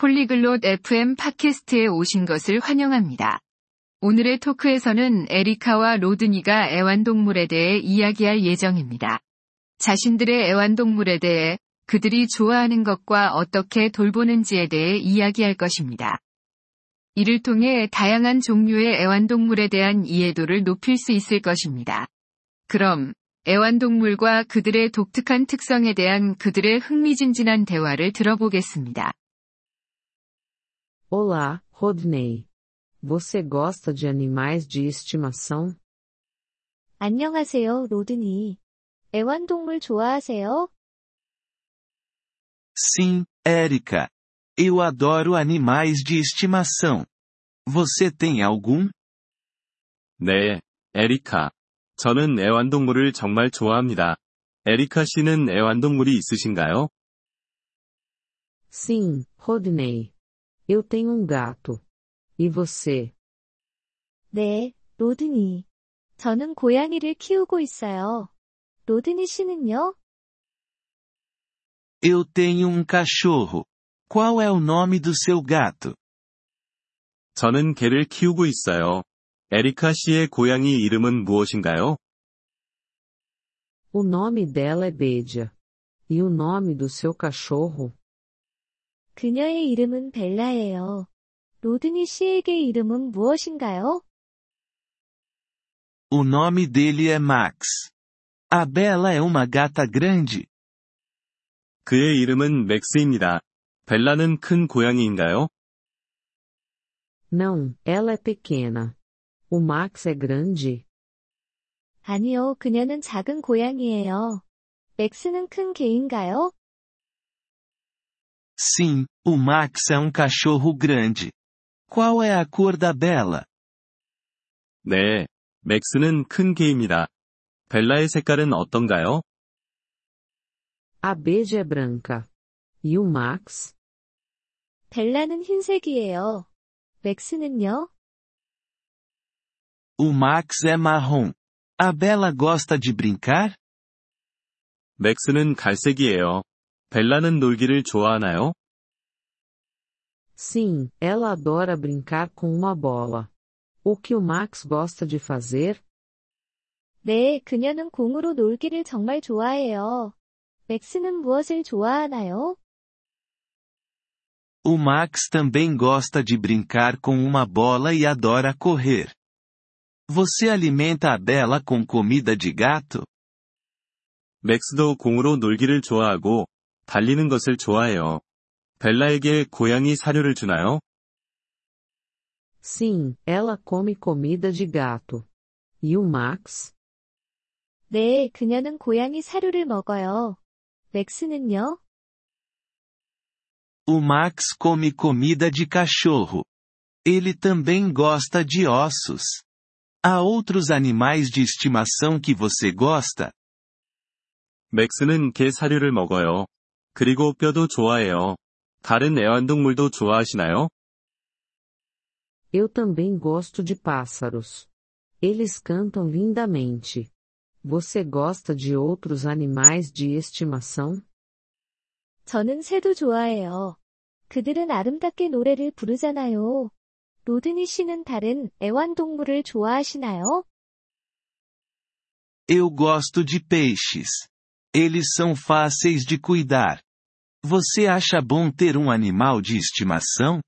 폴리글롯 FM 팟캐스트에 오신 것을 환영합니다. 오늘의 토크에서는 에리카와 로드니가 애완동물에 대해 이야기할 예정입니다. 자신들의 애완동물에 대해 그들이 좋아하는 것과 어떻게 돌보는지에 대해 이야기할 것입니다. 이를 통해 다양한 종류의 애완동물에 대한 이해도를 높일 수 있을 것입니다. 그럼 애완동물과 그들의 독특한 특성에 대한 그들의 흥미진진한 대화를 들어보겠습니다. Olá, Rodney. Você gosta de animais de estimação? 안녕하세요, 로드니. 애완동물 좋아하세요? Sim, Érica. Eu adoro animais de estimação. Você tem algum? 네, 에리카. 저는 애완동물을 정말 좋아합니다. 에리카 씨는 애완동물이 있으신가요? Sim, Rodney. Eu tenho um gato. E você? 네, 로드니. 저는 고양이를 키우고 있어요. 로드니 씨는요? Eu tenho um cachorro. Qual é o nome do seu gato? 저는 개를 키우고 있어요. 에리카 씨의 고양이 이름은 무엇인가요? O nome dela é Bedia. E o nome do seu cachorro? 그녀의 이름은 벨라예요. 로드니 씨에게 이름은 무엇인가요? O nome dele é Max. A Bela é uma gata grande. 그의 이름은 맥스입니다. 벨라는 큰 고양이인가요? Não, ela é pequena. O Max é grande. 아니요, 그녀는 작은 고양이예요. 맥스는 큰 개인가요? Sim, o Max é um cachorro grande. Qual é a cor da Bela? 네, 맥스는 큰 개입니다. 벨라의 색깔은 어떤가요? A Bedia é branca. E o Max? 벨라는 흰색이에요. 맥스는요? O Max é marrom. A Bela gosta de brincar? 맥스는 갈색이에요. 벨라는 놀기를 좋아하나요? Sim, ela adora brincar com uma bola. O que o Max gosta de fazer? 네, 그녀는 공으로 놀기를 정말 좋아해요. 맥스는 무엇을 좋아하나요? O Max também gosta de brincar com uma bola e adora correr. Você alimenta a Bela com comida de gato? 맥스도 공으로 놀기를 좋아하고, 달리는 것을 좋아해요. 벨라에게 고양이 사료를 주나요? Sim, ela come comida de gato. E o Max? 네, 그녀는 고양이 사료를 먹어요. 맥스는요? O Max come comida de cachorro. Ele também gosta de ossos. Há outros animais de estimação que você gosta? 맥스는 개 사료를 먹어요. 그리고 뼈도 좋아해요. 다른 애완동물도 좋아하시나요? Eu também gosto de pássaros. Eles cantam lindamente. Você gosta de outros animais de estimação? 저는 새도 좋아해요. 그들은 아름답게 노래를 부르잖아요. 로드니 씨는 다른 애완동물을 좋아하시나요? Eu gosto de peixes. Eles são fáceis de cuidar. Você acha bom ter um animal de estimação?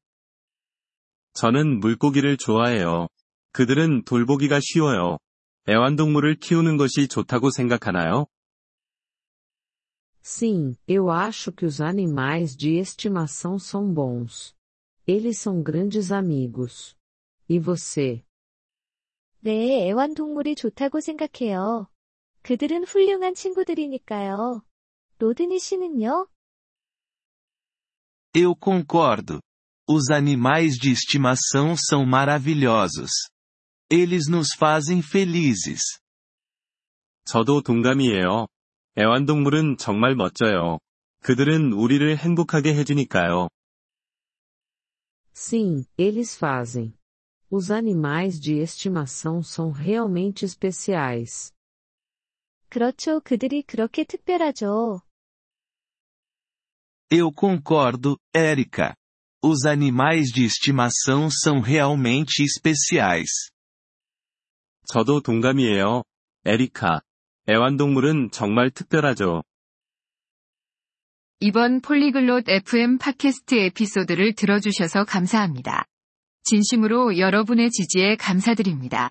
저는 물고기를 좋아해요. 그들은 돌보기가 쉬워요. 애완동물을 키우는 것이 좋다고 생각하나요? Sim, eu acho que os animais de estimação são bons. Eles são grandes amigos. E você? 네, 애완동물이 좋다고 생각해요. 그들은 훌륭한 친구들이니까요. 로드니 씨는요? Eu concordo. Os animais de estimação são maravilhosos. Eles nos fazem felizes. 저도 동감이에요. 애완동물은 정말 멋져요. 그들은 우리를 행복하게 해주니까요. Sim, eles fazem. Os animais de estimação são realmente especiais. 그렇죠. 그들이 그렇게 특별하죠. Eu concordo, Érica. Os animais de estimação são realmente especiais. 저도 동감이에요. 에리카. 애완동물은 정말 특별하죠. 이번 폴리글롯 FM 팟캐스트 에피소드를 들어주셔서 감사합니다. 진심으로 여러분의 지지에 감사드립니다.